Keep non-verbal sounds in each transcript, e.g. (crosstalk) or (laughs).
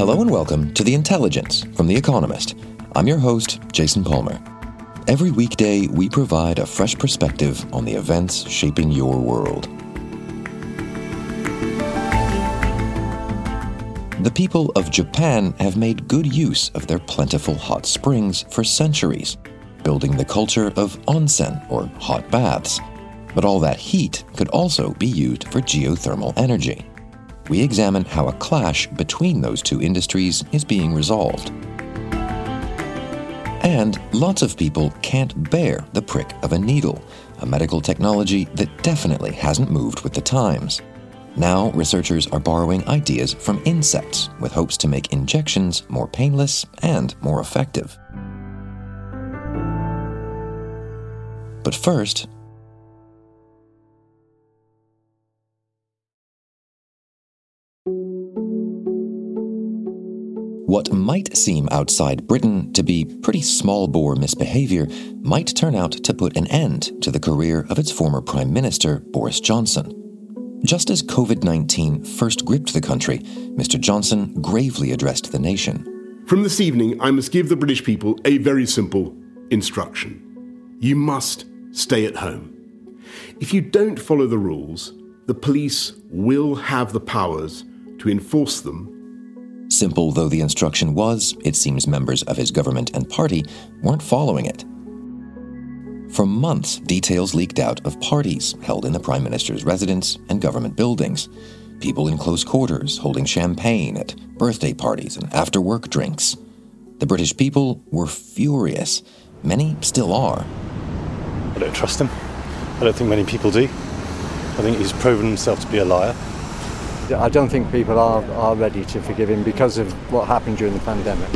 Hello and welcome to The Intelligence from The Economist. I'm your host, Jason Palmer. Every weekday, we provide a fresh perspective on the events shaping your world. The people of Japan have made good use of their plentiful hot springs for centuries, building the culture of onsen, or hot baths. But all that heat could also be used for geothermal energy. We examine how a clash between those two industries is being resolved. And lots of people can't bear the prick of a needle, a medical technology that definitely hasn't moved with the times. Now, researchers are borrowing ideas from insects with hopes to make injections more painless and more effective. But first, What might seem outside Britain to be pretty small bore misbehaviour might turn out to put an end to the career of its former Prime Minister, Boris Johnson. Just as COVID 19 first gripped the country, Mr. Johnson gravely addressed the nation. From this evening, I must give the British people a very simple instruction. You must stay at home. If you don't follow the rules, the police will have the powers to enforce them Simple though the instruction was, it seems members of his government and party weren't following it. For months, details leaked out of parties held in the Prime Minister's residence and government buildings. People in close quarters holding champagne at birthday parties and after work drinks. The British people were furious. Many still are. I don't trust him. I don't think many people do. I think he's proven himself to be a liar. I don't think people are, are ready to forgive him because of what happened during the pandemic.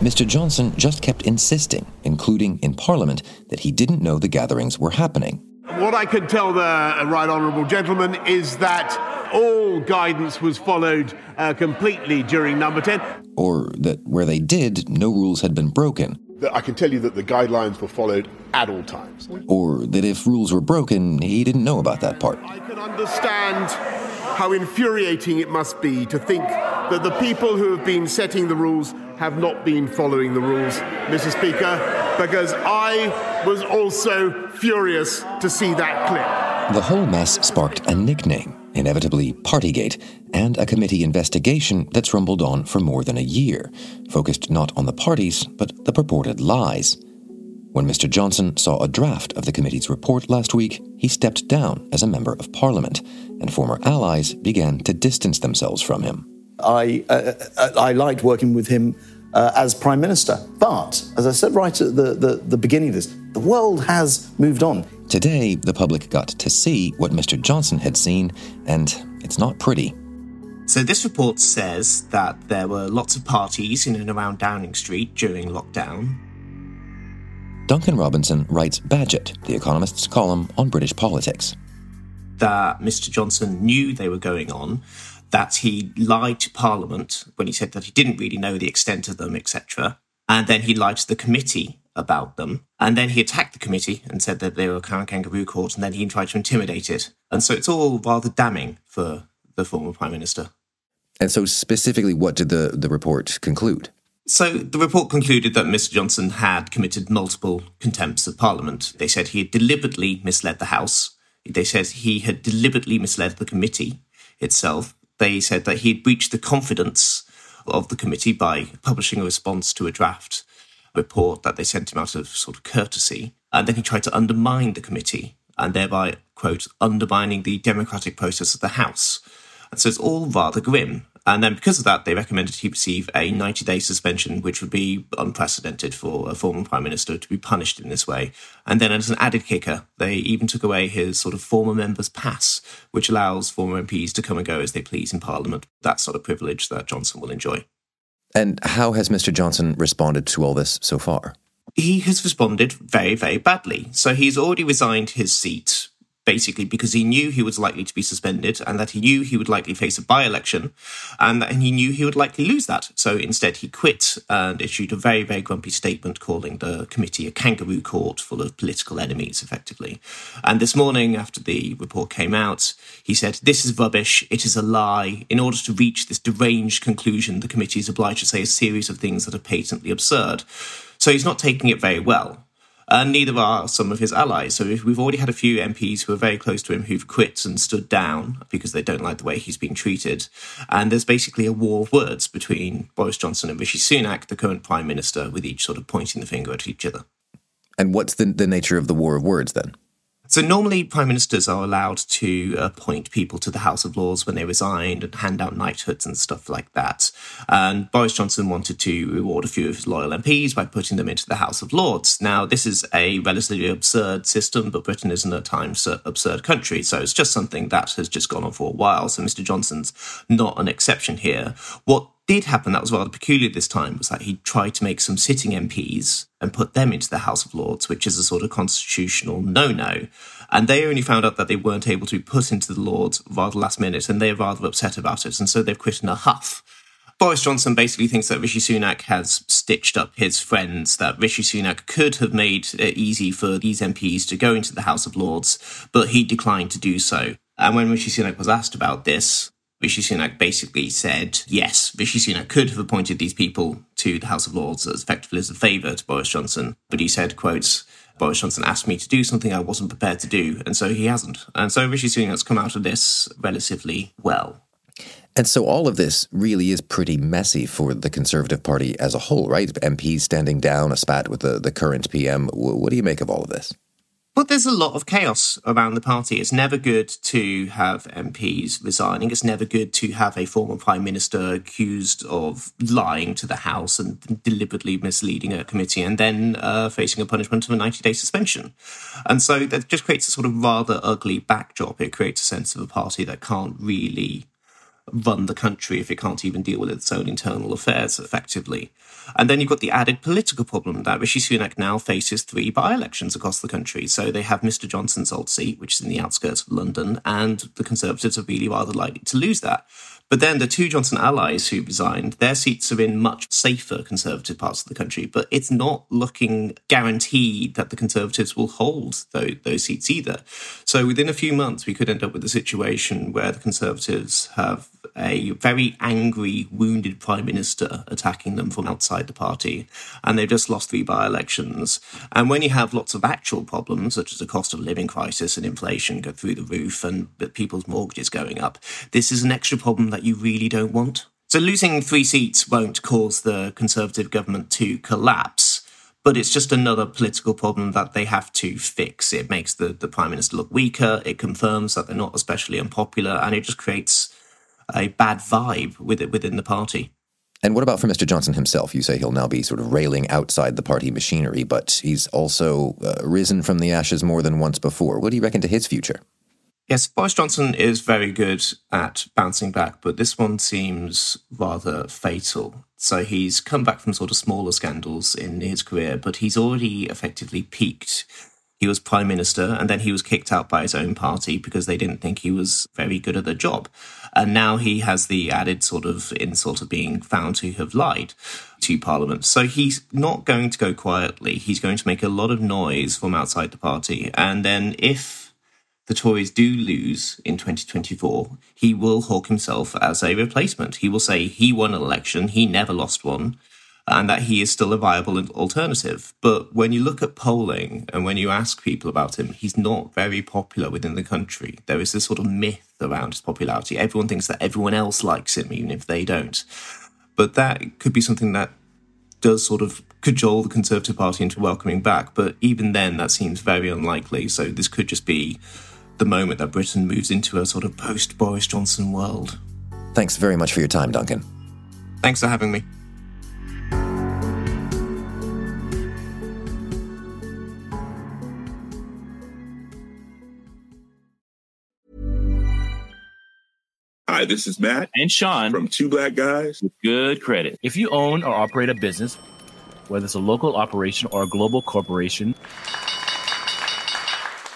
Mr. Johnson just kept insisting, including in Parliament, that he didn't know the gatherings were happening. What I can tell the right honourable gentleman is that all guidance was followed uh, completely during number 10. Or that where they did, no rules had been broken. I can tell you that the guidelines were followed at all times. Or that if rules were broken, he didn't know about that part. I can understand how infuriating it must be to think that the people who have been setting the rules have not been following the rules, Mr. Speaker, because I was also furious to see that clip. The whole mess sparked a nickname, inevitably Partygate, and a committee investigation that's rumbled on for more than a year, focused not on the parties, but the purported lies. When Mr. Johnson saw a draft of the committee's report last week, he stepped down as a Member of Parliament, and former allies began to distance themselves from him. I, uh, uh I liked working with him uh, as Prime Minister. But, as I said right at the, the, the beginning of this, the world has moved on. Today, the public got to see what Mr. Johnson had seen, and it's not pretty. So, this report says that there were lots of parties in and around Downing Street during lockdown, Duncan Robinson writes Bagehot, The Economist's column on British politics. That Mr. Johnson knew they were going on, that he lied to Parliament when he said that he didn't really know the extent of them, etc. And then he lied to the committee about them. And then he attacked the committee and said that they were a kangaroo court, and then he tried to intimidate it. And so it's all rather damning for the former Prime Minister. And so, specifically, what did the, the report conclude? So the report concluded that Mr. Johnson had committed multiple contempts of Parliament. They said he had deliberately misled the House. They said he had deliberately misled the committee itself. They said that he had breached the confidence of the committee by publishing a response to a draft report that they sent him out of sort of courtesy. And then he tried to undermine the committee and thereby, quote, undermining the democratic process of the House. And so it's all rather grim. And then because of that, they recommended he receive a 90 day suspension, which would be unprecedented for a former prime minister to be punished in this way. And then as an added kicker, they even took away his sort of former member's pass, which allows former MPs to come and go as they please in Parliament. That sort of privilege that Johnson will enjoy. And how has Mr. Johnson responded to all this so far? He has responded very, very badly. So he's already resigned his seat basically because he knew he was likely to be suspended and that he knew he would likely face a by election and that he knew he would likely lose that. So instead, he quit and issued a very, very grumpy statement calling the committee a kangaroo court full of political enemies, effectively. And this morning, after the report came out, he said, This is rubbish. It is a lie. In order to reach this deranged conclusion, the committee is obliged to say a series of things that are patently absurd. So he's not taking it very well and neither are some of his allies. So we've already had a few MPs who are very close to him who've quit and stood down because they don't like the way he's being treated. And there's basically a war of words between Boris Johnson and Rishi Sunak, the current prime minister, with each sort of pointing the finger at each other. And what's the, the nature of the war of words then? So normally prime ministers are allowed to appoint people to the House of Lords when they resigned and hand out knighthoods and stuff like that. And Boris Johnson wanted to reward a few of his loyal MPs by putting them into the House of Lords. Now, this is a relatively absurd system, but Britain is in a time absurd country, so it's just something that has just gone on for a while. So Mr. Johnson's not an exception here. What did happen that was rather peculiar this time was that he tried to make some sitting MPs and put them into the House of Lords, which is a sort of constitutional no no. And they only found out that they weren't able to be put into the Lords rather last minute, and they're rather upset about it. And so they've quit in a huff. Boris Johnson basically thinks that Rishi Sunak has stitched up his friends, that Rishi Sunak could have made it easy for these MPs to go into the House of Lords, but he declined to do so. And when Rishi Sunak was asked about this, Rishi Sunak basically said, yes, Rishi Sunak could have appointed these people to the House of Lords as effectively as a favour to Boris Johnson. But he said, quotes, Boris Johnson asked me to do something I wasn't prepared to do, and so he hasn't. And so Rishi Sunak's come out of this relatively well. And so all of this really is pretty messy for the Conservative Party as a whole, right? MPs standing down a spat with the, the current PM. What do you make of all of this? But there's a lot of chaos around the party. It's never good to have MPs resigning. It's never good to have a former prime minister accused of lying to the House and deliberately misleading a committee and then uh, facing a punishment of a 90 day suspension. And so that just creates a sort of rather ugly backdrop. It creates a sense of a party that can't really run the country if it can't even deal with its own internal affairs effectively. And then you've got the added political problem that Rishi Sunak now faces three by elections across the country. So they have Mr. Johnson's old seat, which is in the outskirts of London, and the Conservatives are really rather likely to lose that. But then the two Johnson allies who resigned, their seats are in much safer Conservative parts of the country, but it's not looking guaranteed that the Conservatives will hold those, those seats either. So within a few months, we could end up with a situation where the Conservatives have a very angry, wounded prime minister attacking them from outside the party, and they've just lost three by elections. And when you have lots of actual problems, such as the cost of living crisis and inflation go through the roof and people's mortgages going up, this is an extra problem that you really don't want. So losing three seats won't cause the Conservative government to collapse but it's just another political problem that they have to fix. It makes the, the prime minister look weaker. It confirms that they're not especially unpopular, and it just creates a bad vibe with it within the party. And what about for Mr. Johnson himself? You say he'll now be sort of railing outside the party machinery, but he's also uh, risen from the ashes more than once before. What do you reckon to his future? Yes, Boris Johnson is very good at bouncing back, but this one seems rather fatal. So he's come back from sort of smaller scandals in his career, but he's already effectively peaked he was prime minister and then he was kicked out by his own party because they didn't think he was very good at the job. And now he has the added sort of insult of being found to have lied to Parliament. So he's not going to go quietly. He's going to make a lot of noise from outside the party. And then if the Tories do lose in 2024, he will hawk himself as a replacement. He will say he won an election, he never lost one and that he is still a viable alternative. But when you look at polling and when you ask people about him, he's not very popular within the country. There is this sort of myth around his popularity. Everyone thinks that everyone else likes him, even if they don't. But that could be something that does sort of cajole the Conservative Party into welcoming back. But even then, that seems very unlikely. So this could just be the moment that Britain moves into a sort of post Boris Johnson world. Thanks very much for your time, Duncan. Thanks for having me. Hi, this is Matt And Sean from Two Black Guys. with good credit. If you own or operate a business, whether it's a local operation or a global corporation,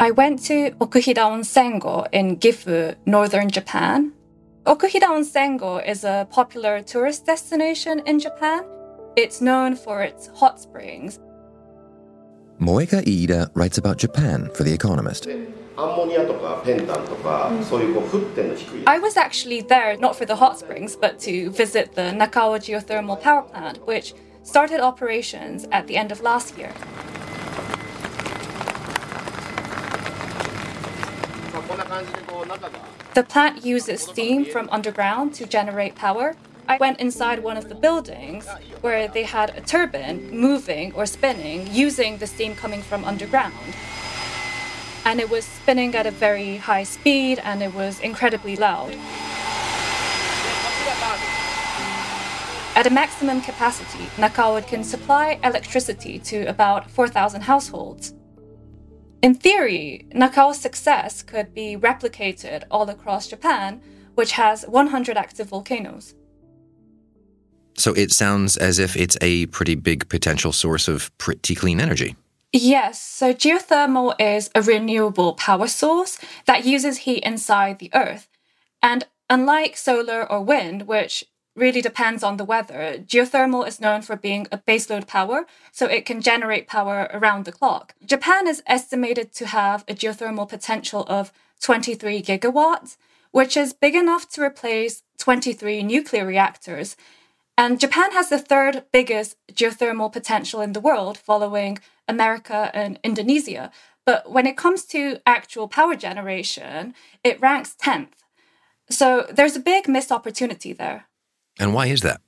I went to Okuhida Onsengo in Gifu, northern Japan. Okuhida Onsengo is a popular tourist destination in Japan. It's known for its hot springs. Moeka Iida writes about Japan for The Economist. I was actually there not for the hot springs, but to visit the Nakao geothermal power plant, which started operations at the end of last year. The plant uses steam from underground to generate power. I went inside one of the buildings where they had a turbine moving or spinning using the steam coming from underground. And it was spinning at a very high speed and it was incredibly loud. At a maximum capacity, Nakao can supply electricity to about 4,000 households. In theory, Nakao's success could be replicated all across Japan, which has 100 active volcanoes. So it sounds as if it's a pretty big potential source of pretty clean energy. Yes, so geothermal is a renewable power source that uses heat inside the earth. And unlike solar or wind, which really depends on the weather, geothermal is known for being a baseload power, so it can generate power around the clock. Japan is estimated to have a geothermal potential of 23 gigawatts, which is big enough to replace 23 nuclear reactors. And Japan has the third biggest geothermal potential in the world, following America and Indonesia. But when it comes to actual power generation, it ranks 10th. So there's a big missed opportunity there. And why is that?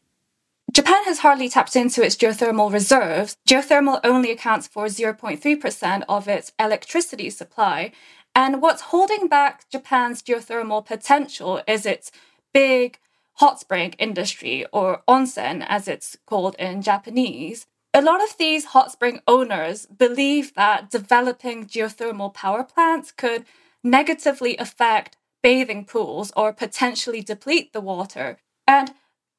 Japan has hardly tapped into its geothermal reserves. Geothermal only accounts for 0.3% of its electricity supply. And what's holding back Japan's geothermal potential is its big hot spring industry, or onsen as it's called in Japanese. A lot of these hot spring owners believe that developing geothermal power plants could negatively affect bathing pools or potentially deplete the water. And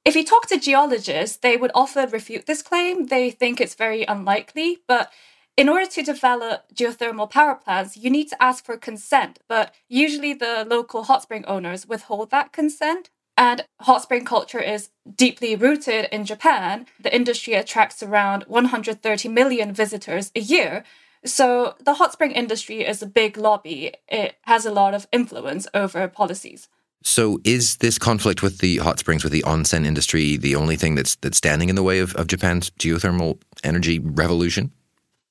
if you talk to geologists, they would often refute this claim. They think it's very unlikely, but in order to develop geothermal power plants, you need to ask for consent, but usually the local hot spring owners withhold that consent. And hot spring culture is deeply rooted in Japan. The industry attracts around 130 million visitors a year. So the hot spring industry is a big lobby. It has a lot of influence over policies. So is this conflict with the hot springs, with the onsen industry, the only thing that's that's standing in the way of, of Japan's geothermal energy revolution?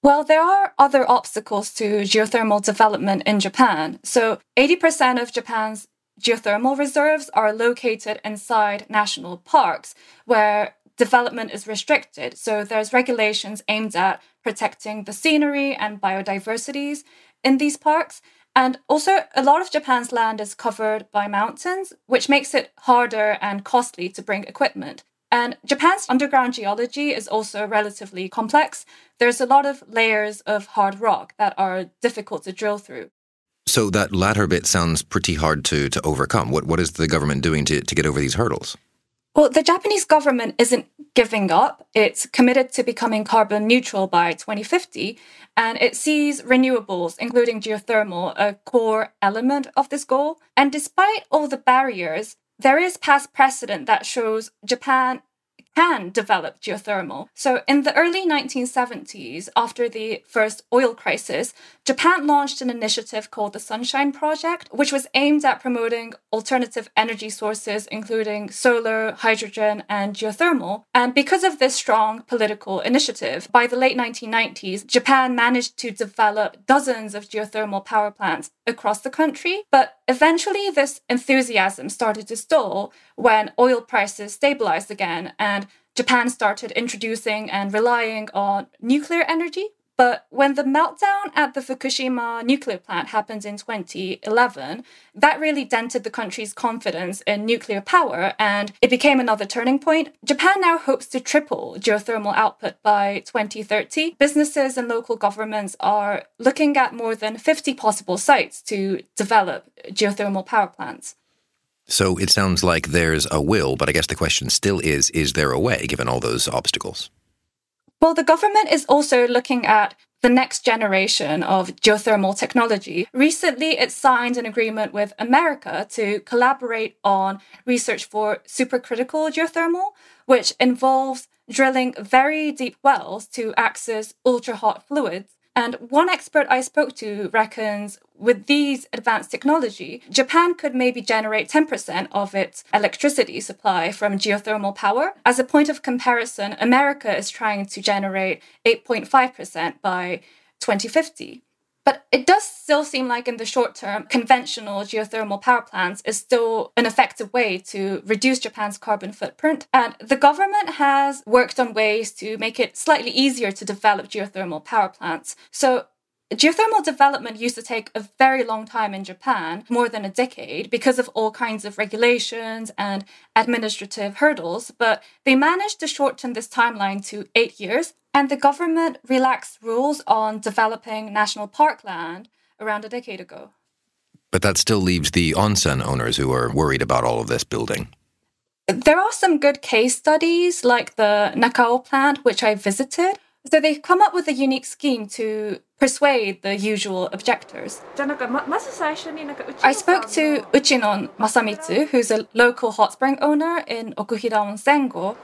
Well, there are other obstacles to geothermal development in Japan. So 80% of Japan's geothermal reserves are located inside national parks where development is restricted. So there's regulations aimed at protecting the scenery and biodiversities in these parks. And also, a lot of Japan's land is covered by mountains, which makes it harder and costly to bring equipment. And Japan's underground geology is also relatively complex. There's a lot of layers of hard rock that are difficult to drill through. So that latter bit sounds pretty hard to to overcome. What what is the government doing to, to get over these hurdles? Well, the Japanese government isn't giving up. It's committed to becoming carbon neutral by 2050, and it sees renewables, including geothermal, a core element of this goal. And despite all the barriers, there is past precedent that shows Japan can develop geothermal. So, in the early 1970s, after the first oil crisis, Japan launched an initiative called the Sunshine Project, which was aimed at promoting alternative energy sources, including solar, hydrogen, and geothermal. And because of this strong political initiative, by the late 1990s, Japan managed to develop dozens of geothermal power plants across the country. But eventually, this enthusiasm started to stall when oil prices stabilized again and Japan started introducing and relying on nuclear energy. But when the meltdown at the Fukushima nuclear plant happened in 2011, that really dented the country's confidence in nuclear power and it became another turning point. Japan now hopes to triple geothermal output by 2030. Businesses and local governments are looking at more than 50 possible sites to develop geothermal power plants. So it sounds like there's a will, but I guess the question still is is there a way, given all those obstacles? Well, the government is also looking at the next generation of geothermal technology. Recently, it signed an agreement with America to collaborate on research for supercritical geothermal, which involves drilling very deep wells to access ultra hot fluids and one expert I spoke to reckons with these advanced technology, Japan could maybe generate 10% of its electricity supply from geothermal power. As a point of comparison, America is trying to generate 8.5% by 2050. But it does still seem like, in the short term, conventional geothermal power plants is still an effective way to reduce Japan's carbon footprint. And the government has worked on ways to make it slightly easier to develop geothermal power plants. So Geothermal development used to take a very long time in Japan, more than a decade, because of all kinds of regulations and administrative hurdles, but they managed to shorten this timeline to eight years, and the government relaxed rules on developing national parkland around a decade ago. But that still leaves the onsen owners who are worried about all of this building. There are some good case studies, like the Nakao plant, which I visited. So they've come up with a unique scheme to persuade the usual objectors. I spoke to Uchinon Masamitsu, who's a local hot spring owner in Okuhida Onsengo.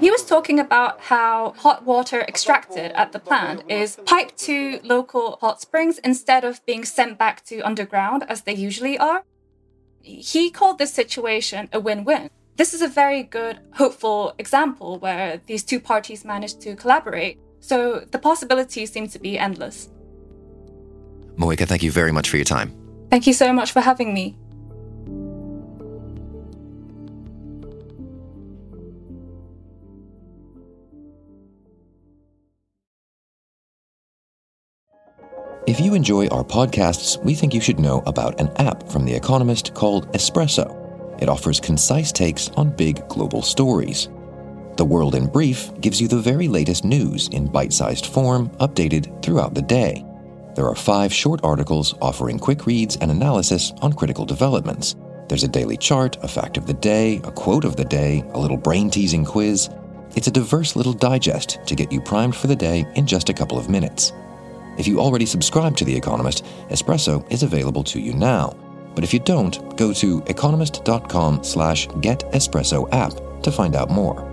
He was talking about how hot water extracted at the plant is piped to local hot springs instead of being sent back to underground as they usually are. He called this situation a win win this is a very good, hopeful example where these two parties managed to collaborate. So the possibilities seem to be endless. Moeka, thank you very much for your time. Thank you so much for having me. If you enjoy our podcasts, we think you should know about an app from The Economist called Espresso. It offers concise takes on big global stories. The World in Brief gives you the very latest news in bite sized form, updated throughout the day. There are five short articles offering quick reads and analysis on critical developments. There's a daily chart, a fact of the day, a quote of the day, a little brain teasing quiz. It's a diverse little digest to get you primed for the day in just a couple of minutes. If you already subscribe to The Economist, Espresso is available to you now. But if you don't, go to economist.com slash getespresso app to find out more.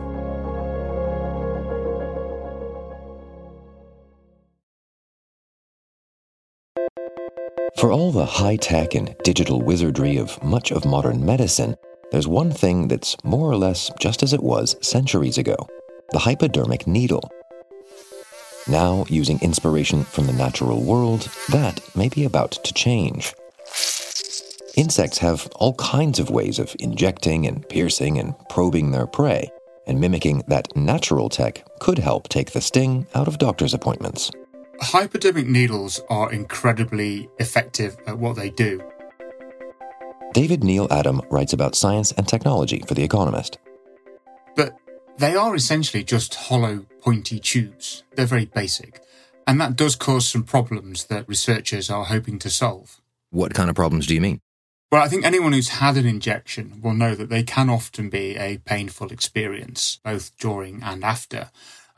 For all the high tech and digital wizardry of much of modern medicine, there's one thing that's more or less just as it was centuries ago the hypodermic needle. Now, using inspiration from the natural world, that may be about to change. Insects have all kinds of ways of injecting and piercing and probing their prey, and mimicking that natural tech could help take the sting out of doctor's appointments. Hypodermic needles are incredibly effective at what they do. David Neal Adam writes about science and technology for The Economist. But they are essentially just hollow, pointy tubes. They're very basic. And that does cause some problems that researchers are hoping to solve. What kind of problems do you mean? Well, I think anyone who's had an injection will know that they can often be a painful experience, both during and after.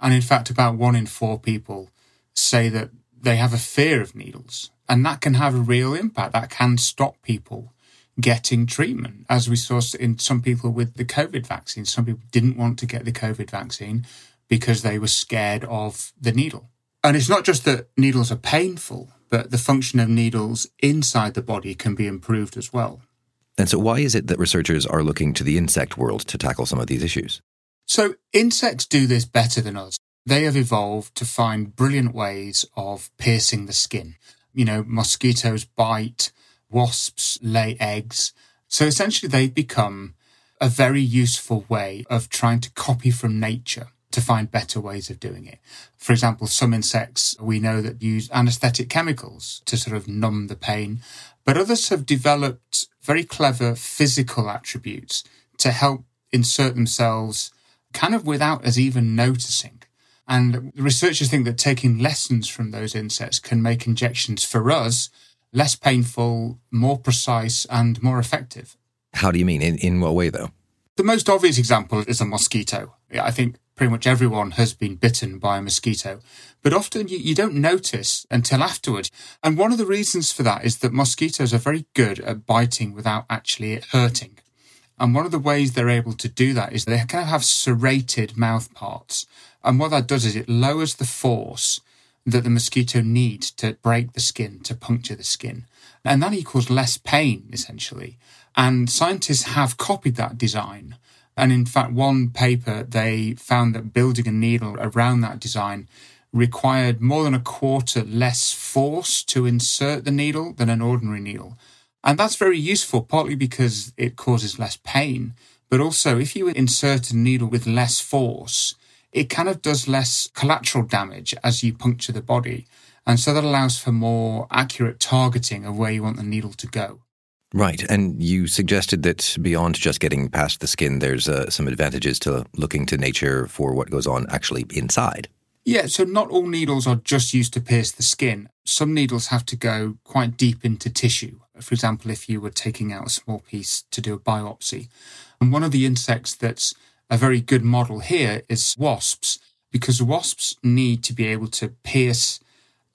And in fact, about one in four people say that they have a fear of needles. And that can have a real impact. That can stop people getting treatment, as we saw in some people with the COVID vaccine. Some people didn't want to get the COVID vaccine because they were scared of the needle. And it's not just that needles are painful, but the function of needles inside the body can be improved as well. And so, why is it that researchers are looking to the insect world to tackle some of these issues? So, insects do this better than us. They have evolved to find brilliant ways of piercing the skin. You know, mosquitoes bite, wasps lay eggs. So, essentially, they've become a very useful way of trying to copy from nature to find better ways of doing it. For example, some insects we know that use anesthetic chemicals to sort of numb the pain, but others have developed very clever physical attributes to help insert themselves kind of without us even noticing. And researchers think that taking lessons from those insects can make injections for us less painful, more precise, and more effective. How do you mean? In, in what way, though? The most obvious example is a mosquito. I think pretty much everyone has been bitten by a mosquito, but often you, you don't notice until afterward. And one of the reasons for that is that mosquitoes are very good at biting without actually hurting. And one of the ways they're able to do that is they kind of have serrated mouth parts. And what that does is it lowers the force that the mosquito needs to break the skin, to puncture the skin. And that equals less pain, essentially. And scientists have copied that design and in fact, one paper, they found that building a needle around that design required more than a quarter less force to insert the needle than an ordinary needle. And that's very useful, partly because it causes less pain, but also if you insert a needle with less force, it kind of does less collateral damage as you puncture the body. And so that allows for more accurate targeting of where you want the needle to go. Right. And you suggested that beyond just getting past the skin, there's uh, some advantages to looking to nature for what goes on actually inside. Yeah, so not all needles are just used to pierce the skin. Some needles have to go quite deep into tissue. For example, if you were taking out a small piece to do a biopsy. And one of the insects that's a very good model here is wasps, because wasps need to be able to pierce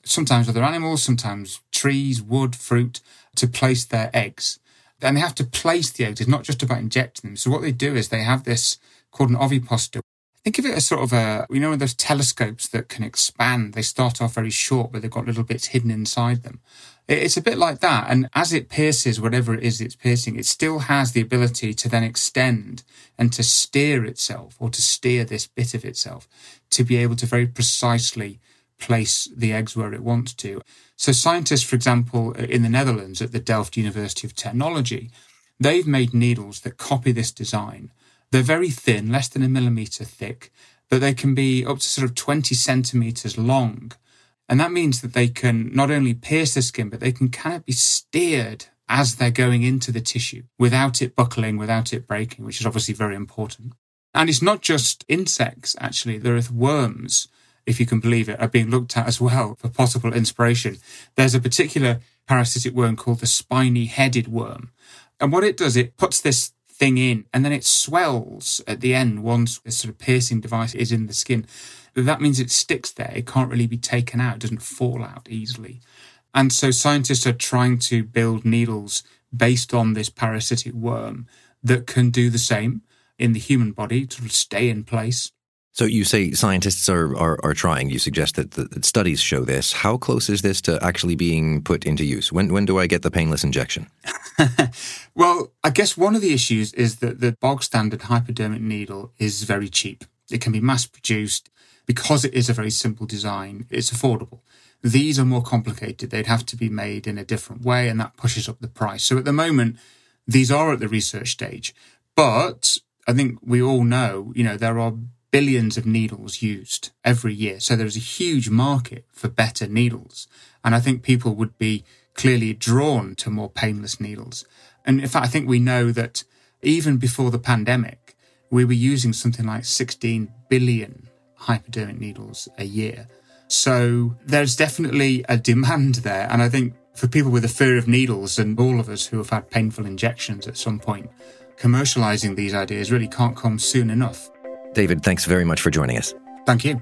sometimes other animals, sometimes trees, wood, fruit to place their eggs. And they have to place the eggs. It's not just about injecting them. So what they do is they have this called an ovipositor. Think of it as sort of a, you know, those telescopes that can expand. They start off very short, but they've got little bits hidden inside them. It's a bit like that. And as it pierces whatever it is it's piercing, it still has the ability to then extend and to steer itself or to steer this bit of itself to be able to very precisely place the eggs where it wants to. So scientists, for example, in the Netherlands at the Delft University of Technology, they've made needles that copy this design. They're very thin, less than a millimeter thick, but they can be up to sort of 20 centimeters long. And that means that they can not only pierce the skin, but they can kind of be steered as they're going into the tissue without it buckling, without it breaking, which is obviously very important. And it's not just insects, actually. There are worms if you can believe it, are being looked at as well for possible inspiration. There's a particular parasitic worm called the spiny headed worm. And what it does, it puts this thing in and then it swells at the end once this sort of piercing device is in the skin. That means it sticks there. It can't really be taken out. It doesn't fall out easily. And so scientists are trying to build needles based on this parasitic worm that can do the same in the human body to stay in place so you say scientists are, are, are trying. You suggest that, the, that studies show this. How close is this to actually being put into use? When, when do I get the painless injection? (laughs) well, I guess one of the issues is that the bog standard hypodermic needle is very cheap. It can be mass produced because it is a very simple design. It's affordable. These are more complicated. They'd have to be made in a different way, and that pushes up the price. So at the moment, these are at the research stage. But I think we all know, you know, there are billions of needles used every year. So there's a huge market for better needles. And I think people would be clearly drawn to more painless needles. And in fact, I think we know that even before the pandemic, we were using something like 16 billion hypodermic needles a year. So there's definitely a demand there. And I think for people with a fear of needles and all of us who have had painful injections at some point, commercializing these ideas really can't come soon enough. David, thanks very much for joining us. Thank you.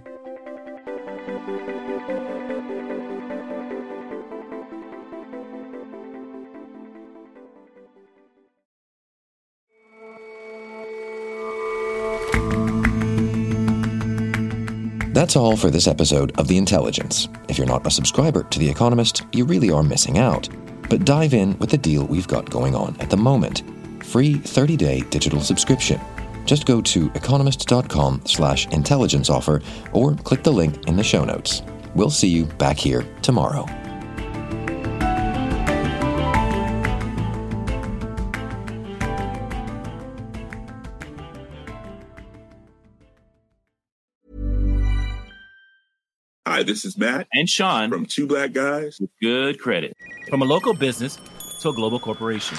That's all for this episode of The Intelligence. If you're not a subscriber to The Economist, you really are missing out. But dive in with the deal we've got going on at the moment free 30 day digital subscription. Just go to economist.com slash intelligence offer or click the link in the show notes. We'll see you back here tomorrow. Hi, this is Matt and Sean from Two Black Guys with Good Credit. From a local business to a global corporation.